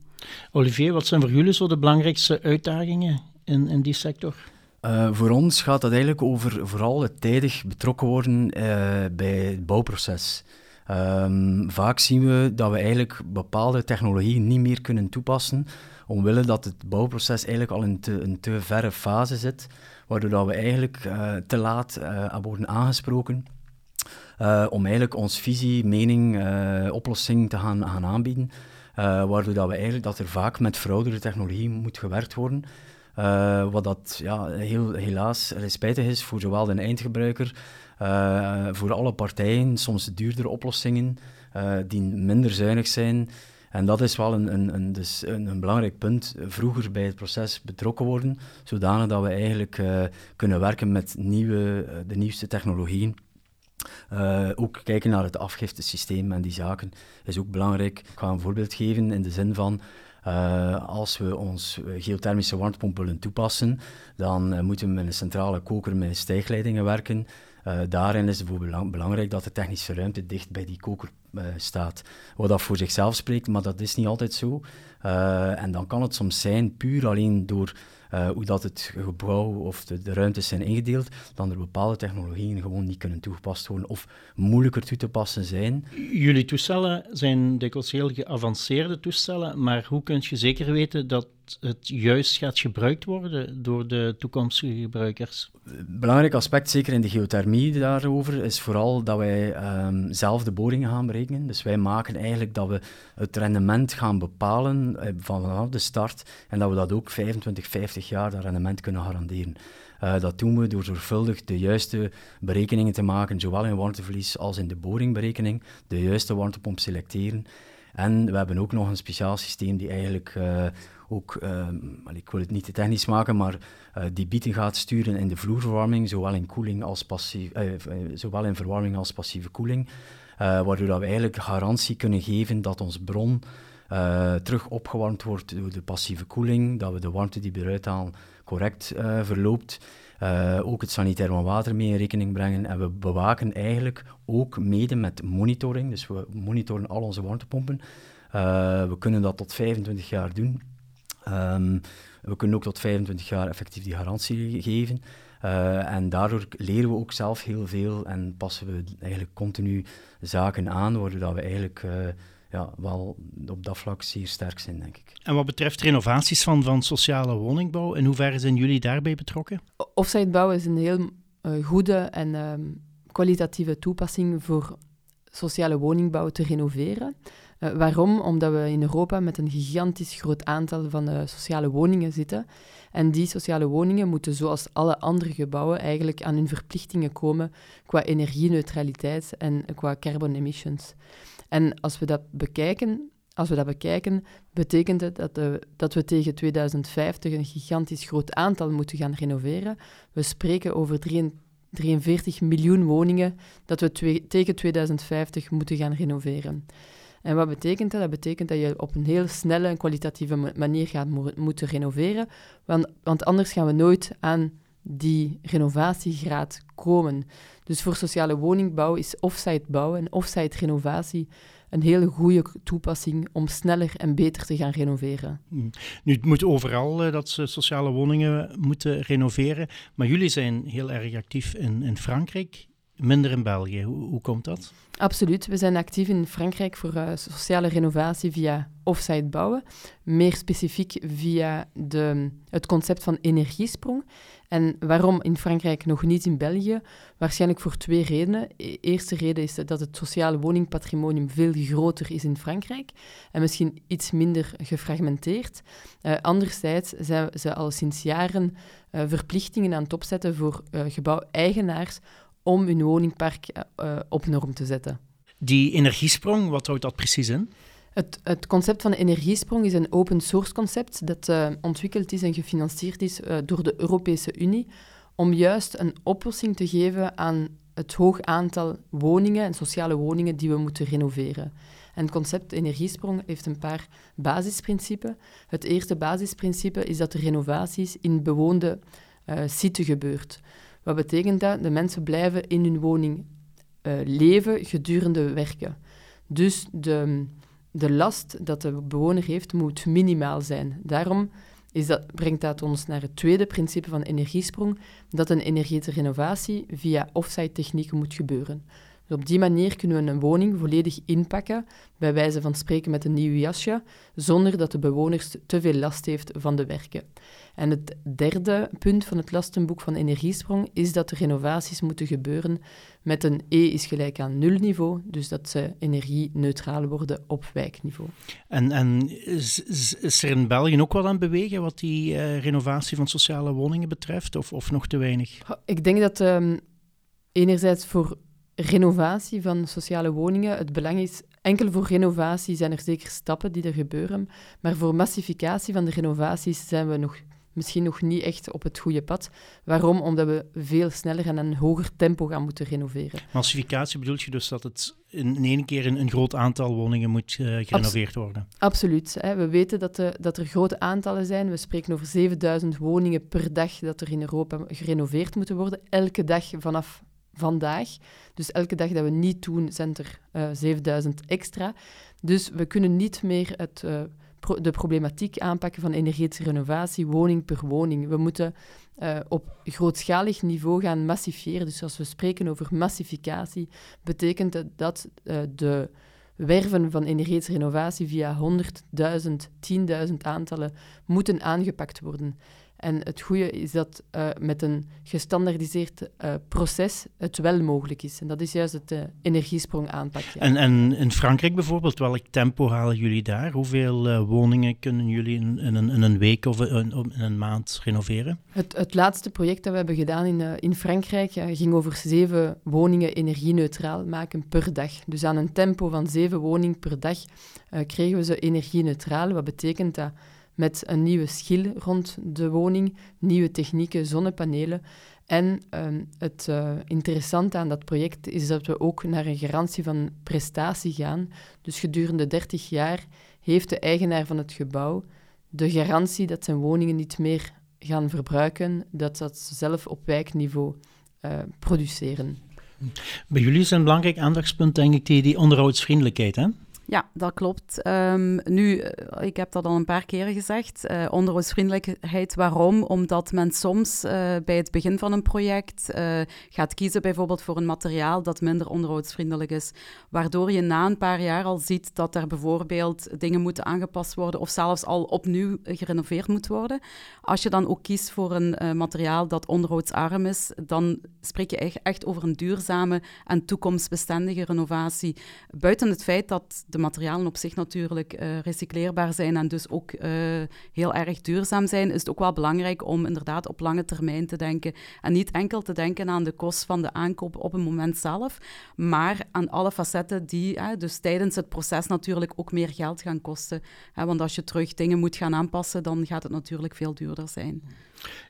Olivier, wat zijn voor jullie zo de belangrijkste uitdagingen in, in die sector? Uh, voor ons gaat dat eigenlijk over vooral het tijdig betrokken worden uh, bij het bouwproces. Um, vaak zien we dat we eigenlijk bepaalde technologieën niet meer kunnen toepassen, omwille dat het bouwproces eigenlijk al in een te verre fase zit, waardoor dat we eigenlijk uh, te laat uh, worden aangesproken uh, om eigenlijk ons visie, mening, oplossing te gaan, gaan aanbieden. waardoor dat we eigenlijk dat er vaak met verouderde technologie moet gewerkt worden. wat dat ja, heel, helaas spijtig is voor zowel de eindgebruiker uh, voor alle partijen soms duurdere oplossingen uh, die minder zuinig zijn. En dat is wel een, een, een, dus een, belangrijk punt. Vroeger bij het proces betrokken worden, zodanig dat we eigenlijk kunnen werken met nieuwe, de nieuwste technologieën. Ook kijken naar het afgiftesysteem en die zaken is ook belangrijk. Ik ga een voorbeeld geven in de zin van als we ons geothermische warmtepomp willen toepassen, dan moeten we met een centrale koker met stijgleidingen werken. Uh, daarin is het bijvoorbeeld belangrijk dat de technische ruimte dicht bij die koker uh, staat. Wat dat voor zichzelf spreekt, maar dat is niet altijd zo. Uh, en dan kan het soms zijn, puur alleen door hoe dat het gebouw of de, de, ruimtes zijn ingedeeld, dan er bepaalde technologieën gewoon niet kunnen toegepast worden of moeilijker toe te passen zijn. Jullie toestellen zijn dikwijls heel geavanceerde toestellen, maar hoe kun je zeker weten dat het juist gaat gebruikt worden door de toekomstige gebruikers? Belangrijk aspect, zeker in de geothermie daarover, is vooral dat wij um, zelf de boringen gaan berekenen. Dus wij maken eigenlijk dat we het rendement gaan bepalen eh, vanaf de start en dat we dat ook 25, 50 jaar dat rendement kunnen garanderen. Uh, dat doen we door zorgvuldig de juiste berekeningen te maken, zowel in warmteverlies als in de boringberekening, de juiste warmtepomp selecteren. En we hebben ook nog een speciaal systeem die eigenlijk uh, ook, uh, ik wil het niet te technisch maken, maar uh, die bieten gaat sturen in de vloerverwarming, zowel in, koeling als passief, zowel in verwarming als passieve koeling. waardoor we eigenlijk garantie kunnen geven dat ons bron terug opgewarmd wordt door de passieve koeling, dat we de warmte die we eruit halen correct verloopt. Ook het sanitair van water mee in rekening brengen. En we bewaken eigenlijk ook mede met monitoring. Dus we monitoren al onze warmtepompen. We kunnen dat tot 25 jaar doen. Um, we kunnen ook tot 25 jaar effectief die garantie geven. Uh, en daardoor leren we ook zelf heel veel en passen we eigenlijk continu zaken aan, waardoor dat we eigenlijk ja, wel op dat vlak zeer sterk zijn, denk ik. En wat betreft renovaties van, van sociale woningbouw, in hoeverre zijn jullie daarbij betrokken? Offsite bouwen is een heel uh, goede en uh, kwalitatieve toepassing voor sociale woningbouw te renoveren. Uh, waarom? Omdat we in Europa met een gigantisch groot aantal van uh, sociale woningen zitten. En die sociale woningen moeten, zoals alle andere gebouwen, eigenlijk aan hun verplichtingen komen qua energieneutraliteit en qua carbon emissions. En als we dat bekijken, als we dat bekijken, betekent het dat, de, dat we tegen 2050 een gigantisch groot aantal moeten gaan renoveren. We spreken over 43 miljoen woningen dat we tegen 2050 moeten gaan renoveren. En wat betekent dat? Dat betekent dat je op een heel snelle en kwalitatieve manier gaat mo moeten renoveren, want, want anders gaan we nooit aan die renovatiegraad komen. Dus voor sociale woningbouw is offsite bouwen en offsite renovatie een hele goede toepassing om sneller en beter te gaan renoveren. Hmm. Nu, het moet overal uh, dat ze sociale woningen moeten renoveren, maar jullie zijn heel erg actief in, in Frankrijk, minder in België. Hoe, hoe komt dat? Absoluut. We zijn actief in Frankrijk voor uh, sociale renovatie via offsite bouwen. Meer specifiek via de, het concept van energiesprong. En waarom in Frankrijk nog niet in België? Waarschijnlijk voor twee redenen. De e-, eerste reden is dat het sociale woningpatrimonium veel groter is in Frankrijk en misschien iets minder gefragmenteerd. Uh, anderzijds zijn ze al sinds jaren uh, verplichtingen aan het opzetten voor gebouweigenaars om hun woningpark op norm te zetten. Die energiesprong, wat houdt dat precies in? Het, het, concept van de energiesprong is een open source concept dat uh, ontwikkeld is en gefinancierd is uh, door de Europese Unie om juist een oplossing te geven aan het hoog aantal woningen en sociale woningen die we moeten renoveren. En het concept energiesprong heeft een paar basisprincipes. Het eerste basisprincipe is dat de renovaties in bewoonde uh, site gebeurt. Wat betekent dat? De mensen blijven in hun woning leven gedurende werken. Dus de de last dat de bewoner heeft moet minimaal zijn. Daarom is dat, brengt dat ons naar het tweede principe van energiesprong, dat een energetische renovatie via offsite technieken moet gebeuren. Dus op die manier kunnen we een woning volledig inpakken, bij wijze van spreken met een nieuw jasje, zonder dat de bewoner te veel last heeft van de werken. En het derde punt van het lastenboek van Energiesprong is dat de renovaties moeten gebeuren met een E is gelijk aan nul niveau, dus dat ze energie-neutraal worden op wijkniveau. En, en is, is, er in België ook wat aan bewegen wat die uh, renovatie van sociale woningen betreft, of, of nog te weinig? Ik denk dat um, enerzijds voor renovatie van sociale woningen het belang is Enkel voor renovatie zijn er zeker stappen die er gebeuren, maar voor massificatie van de renovaties zijn we nog misschien nog niet echt op het goede pad. Waarom? Omdat we veel sneller en een hoger tempo gaan moeten renoveren. Massificatie bedoelt je dus dat het in één keer een, een groot aantal woningen moet uh, gerenoveerd worden? Absoluut. Hè. We weten dat, de, dat er grote aantallen zijn. We spreken over 7000 woningen per dag dat er in Europa gerenoveerd moeten worden. Elke dag vanaf vandaag. Dus elke dag dat we niet doen, zijn er uh, eh, 7000 extra. Dus we kunnen niet meer het... Uh, de problematiek aanpakken van energetische renovatie, woning per woning. We moeten uh, op grootschalig niveau gaan massifieren. Dus als we spreken over massificatie, betekent dat dat de werven van energetische renovatie via 100.000, 10.000 aantallen moeten aangepakt worden. En het goede is dat uh, met een gestandardiseerd uh, proces het wel mogelijk is. En dat is juist het uh, energiesprong aanpakken. En, en in Frankrijk bijvoorbeeld, welk tempo halen jullie daar? Hoeveel woningen kunnen jullie in, in, een, in, een, week of in, in, een maand renoveren? Het, het laatste project dat we hebben gedaan in, in Frankrijk ging over zeven woningen energie-neutraal maken per dag. Dus aan een tempo van zeven woningen per dag kregen we ze energie-neutraal. Wat betekent dat? Met een nieuwe schil rond de woning, nieuwe technieken, zonnepanelen. En uh, het uh, interessante aan dat project is dat we ook naar een garantie van prestatie gaan. Dus gedurende 30 jaar heeft de eigenaar van het gebouw de garantie dat zijn woningen niet meer gaan verbruiken, dat dat zelf op wijkniveau uh, produceren. Bij jullie is een belangrijk aandachtspunt, denk ik, die, die onderhoudsvriendelijkheid, hè? Ja, dat klopt. Ehm, nu, eh, ik heb dat al een paar keren gezegd. Uh, onderhoudsvriendelijkheid, waarom? Omdat men soms uh, bij het begin van een project gaat kiezen bijvoorbeeld voor een materiaal dat minder onderhoudsvriendelijk is. Waardoor je na een paar jaar al ziet dat er bijvoorbeeld dingen moeten aangepast worden of zelfs al opnieuw gerenoveerd moet worden. Als je dan ook kiest voor een materiaal dat onderhoudsarm is, dan spreek je echt over een duurzame en toekomstbestendige renovatie. Buiten het feit dat de materialen op zich natuurlijk uh, recycleerbaar zijn en dus ook uh, heel erg duurzaam zijn, is het ook wel belangrijk om inderdaad op lange termijn te denken. En niet enkel te denken aan de kost van de aankoop op het moment zelf, maar aan alle facetten die dus tijdens het proces natuurlijk ook meer geld gaan kosten. want als je terug dingen moet gaan aanpassen, dan gaat het natuurlijk veel duurder zijn.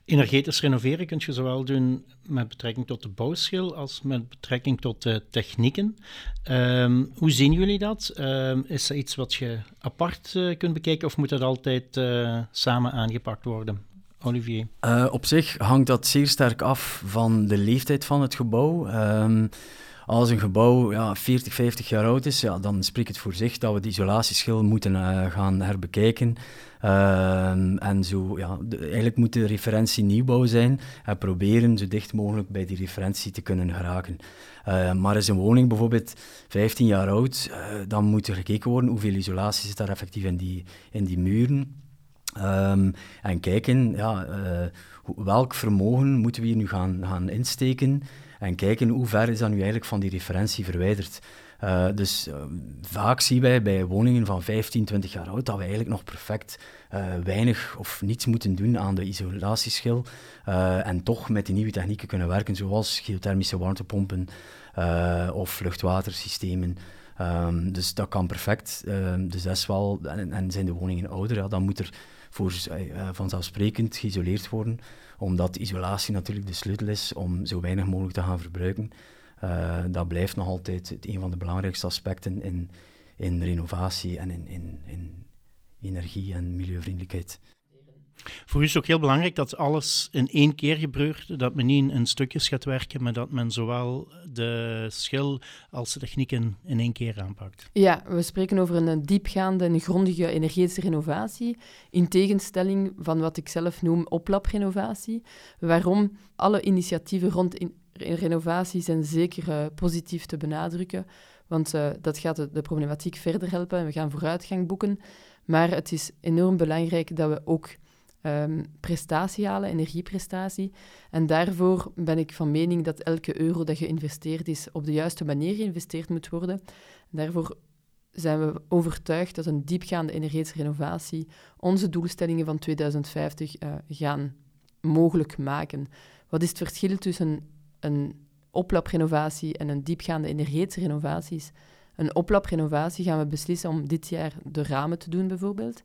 Energetisch renoveren kun je zowel doen met betrekking tot de bouwschil als met betrekking tot de technieken. Um, hoe zien jullie dat? Um, is dat iets wat je apart uh, kunt bekijken of moet dat altijd uh, samen aangepakt worden? Olivier? Uh, op zich hangt dat zeer sterk af van de leeftijd van het gebouw. Um, als een gebouw ja, 40, 50 jaar oud is, ja, dan spreekt het voor zich dat we de isolatieschil moeten uh, gaan herbekijken. Uh, en zo, ja, eigenlijk moet de referentie nieuwbouw zijn en proberen zo dicht mogelijk bij die referentie te kunnen geraken. Uh, maar is een woning bijvoorbeeld 15 jaar oud, dan moet er gekeken worden hoeveel isolatie zit daar effectief in die, in die muren. Um, en kijken, ja, welk vermogen moeten we hier nu gaan, gaan insteken en kijken hoe ver is dat nu eigenlijk van die referentie verwijderd. Uh, dus uh, vaak zien wij bij woningen van 15, 20 jaar oud dat we eigenlijk nog perfect uh, weinig of niets moeten doen aan de isolatieschil en toch met die nieuwe technieken kunnen werken, zoals geothermische warmtepompen of luchtwatersystemen. Um, dus dat kan perfect. Ehm, dus dat is wel, en, en, zijn de woningen ouder, ja, dan moet er voor, vanzelfsprekend geïsoleerd worden omdat isolatie natuurlijk de sleutel is om zo weinig mogelijk te gaan verbruiken. Uh, dat blijft nog altijd een van de belangrijkste aspecten in, in renovatie en in, in, in energie en milieuvriendelijkheid. Voor u is het ook heel belangrijk dat alles in één keer gebeurt, dat men niet in stukjes gaat werken, maar dat men zowel de schil als de technieken in één keer aanpakt. Ja, we spreken over een diepgaande en grondige energetische renovatie, in tegenstelling van wat ik zelf noem oplaprenovatie. Waarom alle initiatieven rond in renovatie zijn zeker uh, positief te benadrukken, want uh, dat gaat de problematiek verder helpen en we gaan vooruitgang boeken. Maar het is enorm belangrijk dat we ook um, prestatie halen, energieprestatie. En daarvoor ben ik van mening dat elke euro dat geïnvesteerd is op de juiste manier geïnvesteerd moet worden. Daarvoor zijn we overtuigd dat een diepgaande energetische renovatie onze doelstellingen van 2050 uh, eh, gaan mogelijk maken. Wat is het verschil tussen een oplaprenovatie en een diepgaande energetische renovaties? Een oplaprenovatie gaan we beslissen om dit jaar de ramen te doen, bijvoorbeeld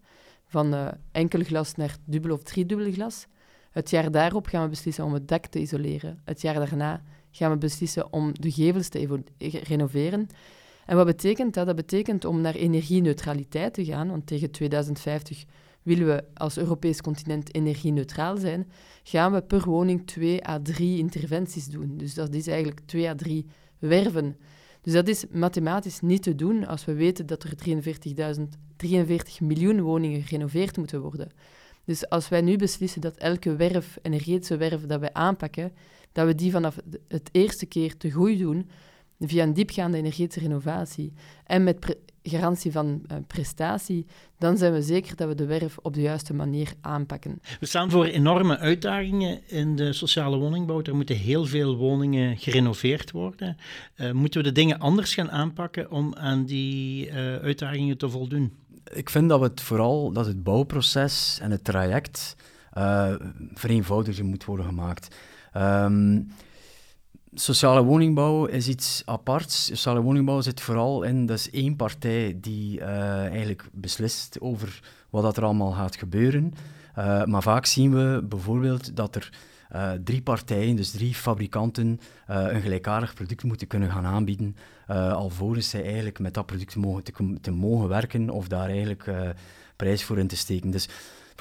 van uh, enkel glas naar dubbel of driedubbel glas. Het jaar daarop gaan we beslissen om het dak te isoleren. Het jaar daarna gaan we beslissen om de gevels te renoveren. En wat betekent dat? Dat betekent om naar energieneutraliteit te gaan, want tegen 2050 willen we als Europees continent energie-neutraal zijn, gaan we per woning twee à drie interventies doen. Dus dat is eigenlijk twee à drie werven. Dus dat is mathematisch niet te doen als we weten dat er 43.000 43 miljoen woningen gerenoveerd moeten worden. Dus als wij nu beslissen dat elke werf, energetische werf dat wij aanpakken, dat we die vanaf het eerste keer te goed doen, via een diepgaande energetische renovatie en met garantie van uh, prestatie, dan zijn we zeker dat we de werf op de juiste manier aanpakken. We staan voor enorme uitdagingen in de sociale woningbouw. Er moeten heel veel woningen gerenoveerd worden. Uh, moeten we de dingen anders gaan aanpakken om aan die uh, uitdagingen te voldoen? ik vind dat, we het vooral, dat het bouwproces en het traject uh, vereenvoudiger moet worden gemaakt. Um, sociale woningbouw is iets aparts. Sociale woningbouw zit vooral in, dat is één partij die uh, eigenlijk beslist over wat dat er allemaal gaat gebeuren. Uh, maar vaak zien we bijvoorbeeld dat er uh, drie partijen, dus drie fabrikanten, een gelijkaardig product moeten kunnen gaan aanbieden, alvorens zij eigenlijk met dat product mogen te, mogen werken of daar eigenlijk prijs voor in te steken. Dus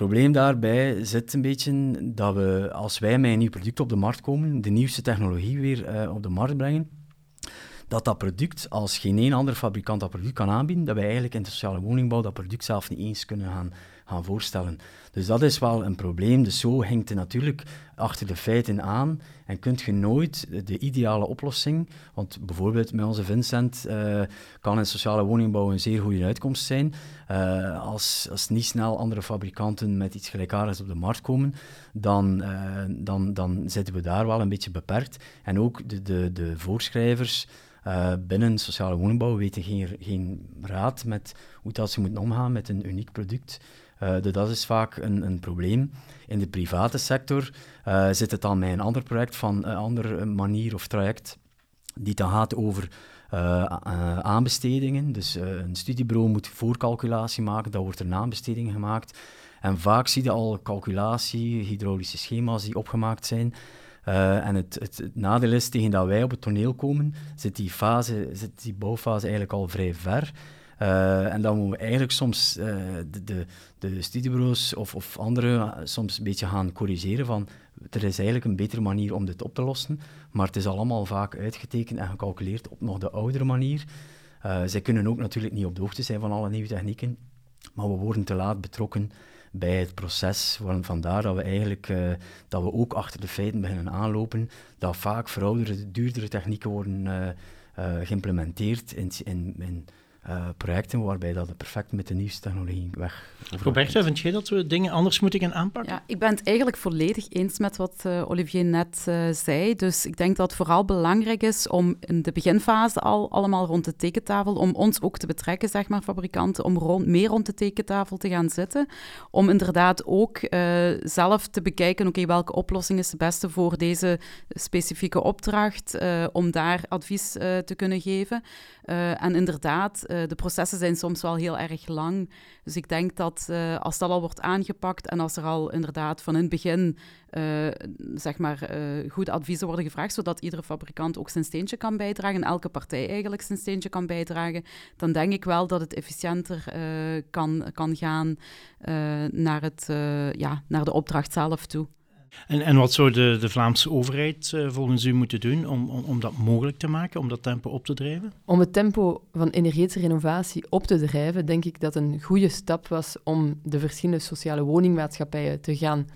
probleem daarbij zit een beetje dat we, als wij met een nieuw product op de markt komen, de nieuwste technologie weer op de markt brengen, dat dat product, als geen één andere fabrikant dat product kan aanbieden, dat wij eigenlijk in de sociale woningbouw dat product zelf niet eens kunnen gaan, gaan voorstellen. Dus dat is wel een probleem. Dus zo hangt het natuurlijk achter de feiten aan en kunt je nooit de ideale oplossing, want bijvoorbeeld met onze Vincent uh, kan een sociale woningbouw een zeer goede uitkomst zijn. Uh, als, als niet snel andere fabrikanten met iets gelijkaardigs op de markt komen, dan, uh, dan, dan zitten we daar wel een beetje beperkt. En ook de, de, de voorschrijvers binnen sociale woningbouw weten geen, geen raad met hoe dat ze moeten omgaan met een uniek product. Uh, dus dat is vaak een, een, probleem. In de private sector uh, zit het dan met een ander project van een andere manier of traject, die dan gaat over aanbestedingen. Dus een studiebureau moet voorcalculatie maken, dan wordt er een aanbesteding gemaakt. En vaak zie je al calculatie, hydraulische schema's die opgemaakt zijn. En het, het, het, nadeel is, tegen dat wij op het toneel komen, zit die, fase, zit die bouwfase eigenlijk al vrij ver. Uh, en dan moeten we eigenlijk soms uh, de, de, de, studiebureaus of, of anderen soms een beetje gaan corrigeren van er is eigenlijk een betere manier om dit op te lossen, maar het is allemaal vaak uitgetekend en gecalculeerd op nog de oudere manier. zij kunnen ook natuurlijk niet op de hoogte zijn van alle nieuwe technieken, maar we worden te laat betrokken bij het proces. Vandaar dat we eigenlijk uh, dat we ook achter de feiten beginnen aanlopen, dat vaak verouderde, duurdere technieken worden uh, uh, geïmplementeerd in, in, in uh, projecten waarbij dat perfect met de nieuwste technologie weg. Roberta, vind jij dat we dingen anders moeten gaan aanpakken? Ja, ik ben het eigenlijk volledig eens met wat uh, Olivier net uh, zei. Dus ik denk dat het vooral belangrijk is om in de beginfase al allemaal rond de tekentafel, om ons ook te betrekken, zeg maar, fabrikanten, om rond, meer rond de tekentafel te gaan zitten. Om inderdaad ook zelf te bekijken, oké, okay, welke oplossing is de beste voor deze specifieke opdracht, om daar advies te kunnen geven. en inderdaad, uh, de processen zijn soms wel heel erg lang. Dus ik denk dat uh, als dat al wordt aangepakt en als er al inderdaad van in het begin uh, zeg maar, goede adviezen worden gevraagd, zodat iedere fabrikant ook zijn steentje kan bijdragen en elke partij eigenlijk zijn steentje kan bijdragen, dan denk ik wel dat het efficiënter kan, kan gaan naar, het, ja, naar de opdracht zelf toe. En, en wat zou de, de Vlaamse overheid uh, volgens u moeten doen om, om, dat mogelijk te maken, om dat tempo op te drijven? Om het tempo van energetische renovatie op te drijven, denk ik dat een goede stap was om de verschillende sociale woningmaatschappijen te gaan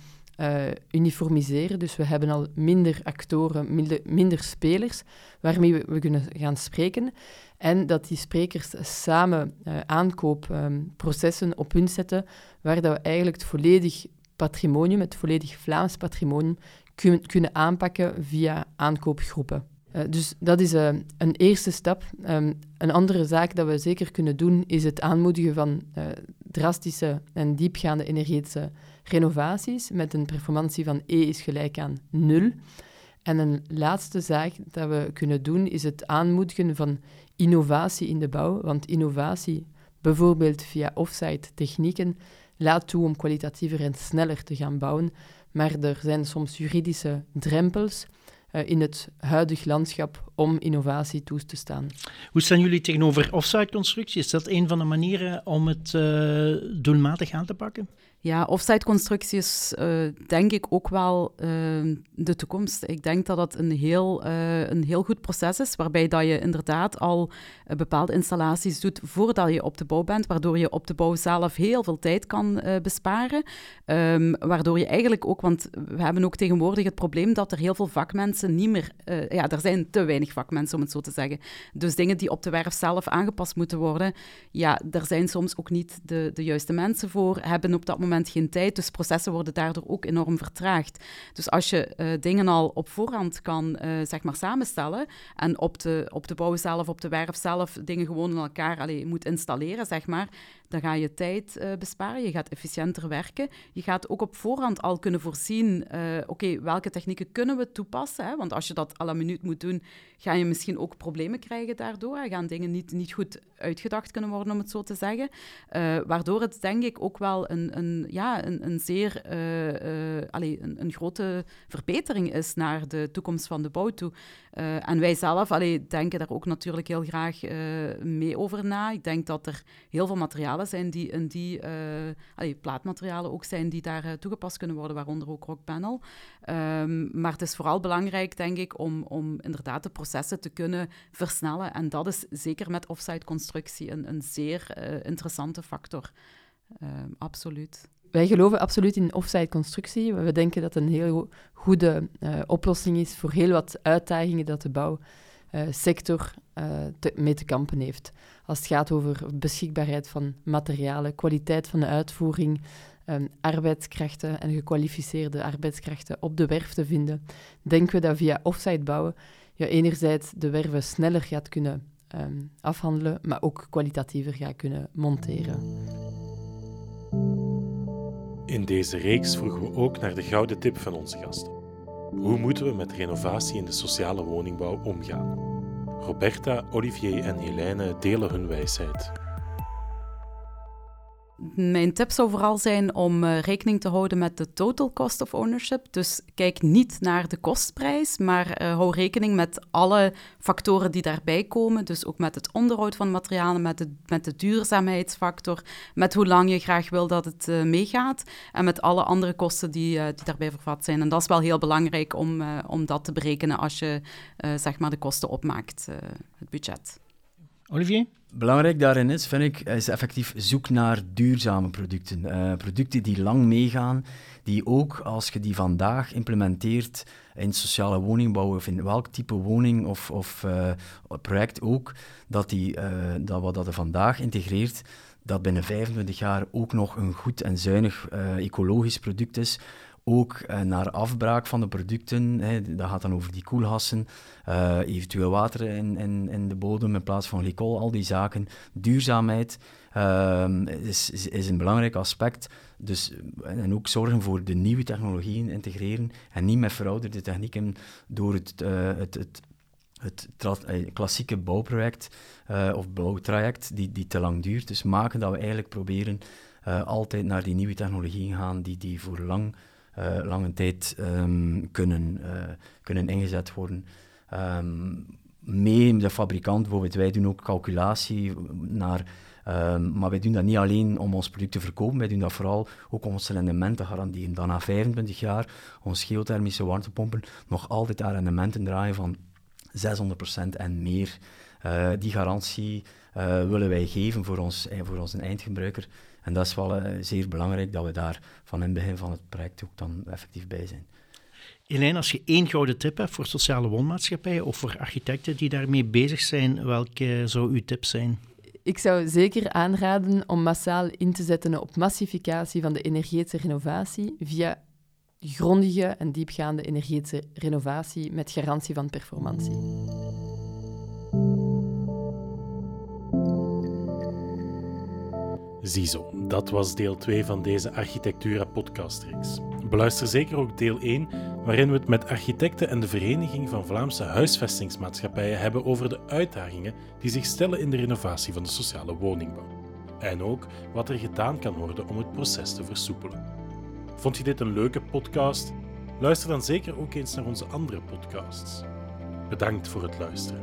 uh, uniformiseren. Dus we hebben al minder actoren, minder, spelers waarmee we, we, kunnen gaan spreken. En dat die sprekers samen uh, aankoopprocessen op hun zetten, waar dat we eigenlijk het volledig patrimonium, het volledig Vlaams patrimonium, kun, kunnen aanpakken via aankoopgroepen. Uh, dus dat is uh, een eerste stap. Um, een andere zaak dat we zeker kunnen doen, is het aanmoedigen van uh, drastische en diepgaande energetische renovaties met een performantie van E is gelijk aan 0. En een laatste zaak dat we kunnen doen, is het aanmoedigen van innovatie in de bouw. Want innovatie, bijvoorbeeld via offsite technieken, laat toe om kwalitatiever en sneller te gaan bouwen, maar er zijn soms juridische drempels uh, in het huidig landschap om innovatie toe te staan. Hoe staan jullie tegenover offsite constructie? Is dat een van de manieren om het uh, doelmatig aan te pakken? Ja, offsite constructie is uh, denk ik ook wel uh, de toekomst. Ik denk dat dat een heel, uh, een heel goed proces is, waarbij dat je inderdaad al bepaalde installaties doet voordat je op de bouw bent, waardoor je op de bouw zelf heel veel tijd kan besparen. Um, waardoor je eigenlijk ook, want we hebben ook tegenwoordig het probleem dat er heel veel vakmensen niet meer, ja, er zijn te weinig vakmensen om het zo te zeggen. Dus dingen die op de werf zelf aangepast moeten worden, ja, daar zijn soms ook niet de, de juiste mensen voor, hebben op dat moment geen tijd, dus processen worden daardoor ook enorm vertraagd. Dus als je uh, dingen al op voorhand kan uh, zeg maar samenstellen en op de, op de bouw zelf, op de werf zelf, dingen gewoon in elkaar allee, moet installeren, zeg maar, dan ga je tijd uh, besparen, je gaat efficiënter werken. Je gaat ook op voorhand al kunnen voorzien, oké, okay, welke technieken kunnen we toepassen? Hè? Want als je dat à la minuut moet doen, ga je misschien ook problemen krijgen daardoor. Gaan dingen niet, niet goed uitgedacht kunnen worden, om het zo te zeggen. waardoor het denk ik ook wel een, een ja, een, een zeer allee, een, een, grote verbetering is naar de toekomst van de bouw toe. En wij zelf denken daar ook natuurlijk heel graag mee over na. Ik denk dat er heel veel materiaal zijn die in die allee, plaatmaterialen ook zijn die daar toegepast kunnen worden, waaronder ook rockpanel. Um, maar het is vooral belangrijk, denk ik, om, om inderdaad de processen te kunnen versnellen. En dat is zeker met offsite constructie een, een zeer interessante factor. Ehm, absoluut. Wij geloven absoluut in offsite constructie. We denken dat het een heel goede oplossing is voor heel wat uitdagingen dat de bouwsector uh, te, mee te kampen heeft. Als het gaat over beschikbaarheid van materialen, kwaliteit van de uitvoering, um, arbeidskrachten en gekwalificeerde arbeidskrachten op de werf te vinden, denken we dat via offsite bouwen je enerzijds de werven sneller gaat kunnen um, afhandelen, maar ook kwalitatiever gaat kunnen monteren. In deze reeks vroegen we ook naar de gouden tip van onze gasten. Hoe moeten we met renovatie in de sociale woningbouw omgaan? Roberta, Olivier en Helene delen hun wijsheid. Mijn tip zou vooral zijn om uh, rekening te houden met de total cost of ownership. Dus kijk niet naar de kostprijs, maar uh, hou rekening met alle factoren die daarbij komen. Dus ook met het onderhoud van materialen, met de, met de duurzaamheidsfactor, met hoe lang je graag wil dat het uh, meegaat en met alle andere kosten die, die daarbij vervat zijn. En dat is wel heel belangrijk om, om dat te berekenen als je zeg maar de kosten opmaakt, het budget. Olivier? Belangrijk daarin is, vind ik, is effectief zoek naar duurzame producten. Uh, producten die lang meegaan, die ook als je die vandaag implementeert in sociale woningbouw of in welk type woning of, of uh, project ook, dat, die, uh, dat wat dat er vandaag integreert, dat binnen 25 jaar ook nog een goed en zuinig ecologisch product is, ook uh, naar afbraak van de producten. Hè, dat gaat dan over die koelhassen, uh, eventueel water in, in, in de bodem in plaats van glycol, al die zaken. Duurzaamheid uh, is, is, een belangrijk aspect. Dus, en ook zorgen voor de nieuwe technologieën integreren en niet met verouderde technieken door het, het, het het klassieke bouwproject of bouwtraject die, die te lang duurt. Dus maken dat we eigenlijk proberen altijd naar die nieuwe technologieën gaan die, die voor lang lange tijd um, kunnen, uh, kunnen ingezet worden. Um, mee de fabrikant, bijvoorbeeld, wij doen ook calculatie naar Um, maar wij doen dat niet alleen om ons product te verkopen, wij doen dat vooral ook om ons rendement te garanderen. Dan na 25 jaar onze geothermische warmtepompen nog altijd aan rendementen draaien van 600% en meer. Uh, die garantie willen wij geven voor, ons, voor onze eindgebruiker. En dat is wel uh, zeer belangrijk dat we daar van in het begin van het project ook dan effectief bij zijn. Helene, als je één gouden tip hebt voor sociale woonmaatschappijen of voor architecten die daarmee bezig zijn, welke zou uw tip zijn? Ik zou zeker aanraden om massaal in te zetten op massificatie van de energetische renovatie via grondige en diepgaande energetische renovatie met garantie van performantie. Ziezo, dat was deel 2 van deze Architectura podcastreeks. Beluister zeker ook deel 1, waarin we het met architecten en de Vereniging van Vlaamse Huisvestingsmaatschappijen hebben over de uitdagingen die zich stellen in de renovatie van de sociale woningbouw. En ook wat er gedaan kan worden om het proces te versoepelen. Vond je dit een leuke podcast? Luister dan zeker ook eens naar onze andere podcasts. Bedankt voor het luisteren.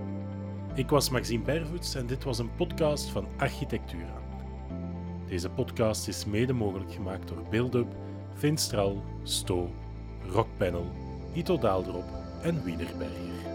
Ik was Maxime Bervoets en dit was een podcast van Architectura. Deze podcast is mede mogelijk gemaakt door Buildup, Finstral, Sto, Rockpanel, Ito Daaldrop en Wienerberger.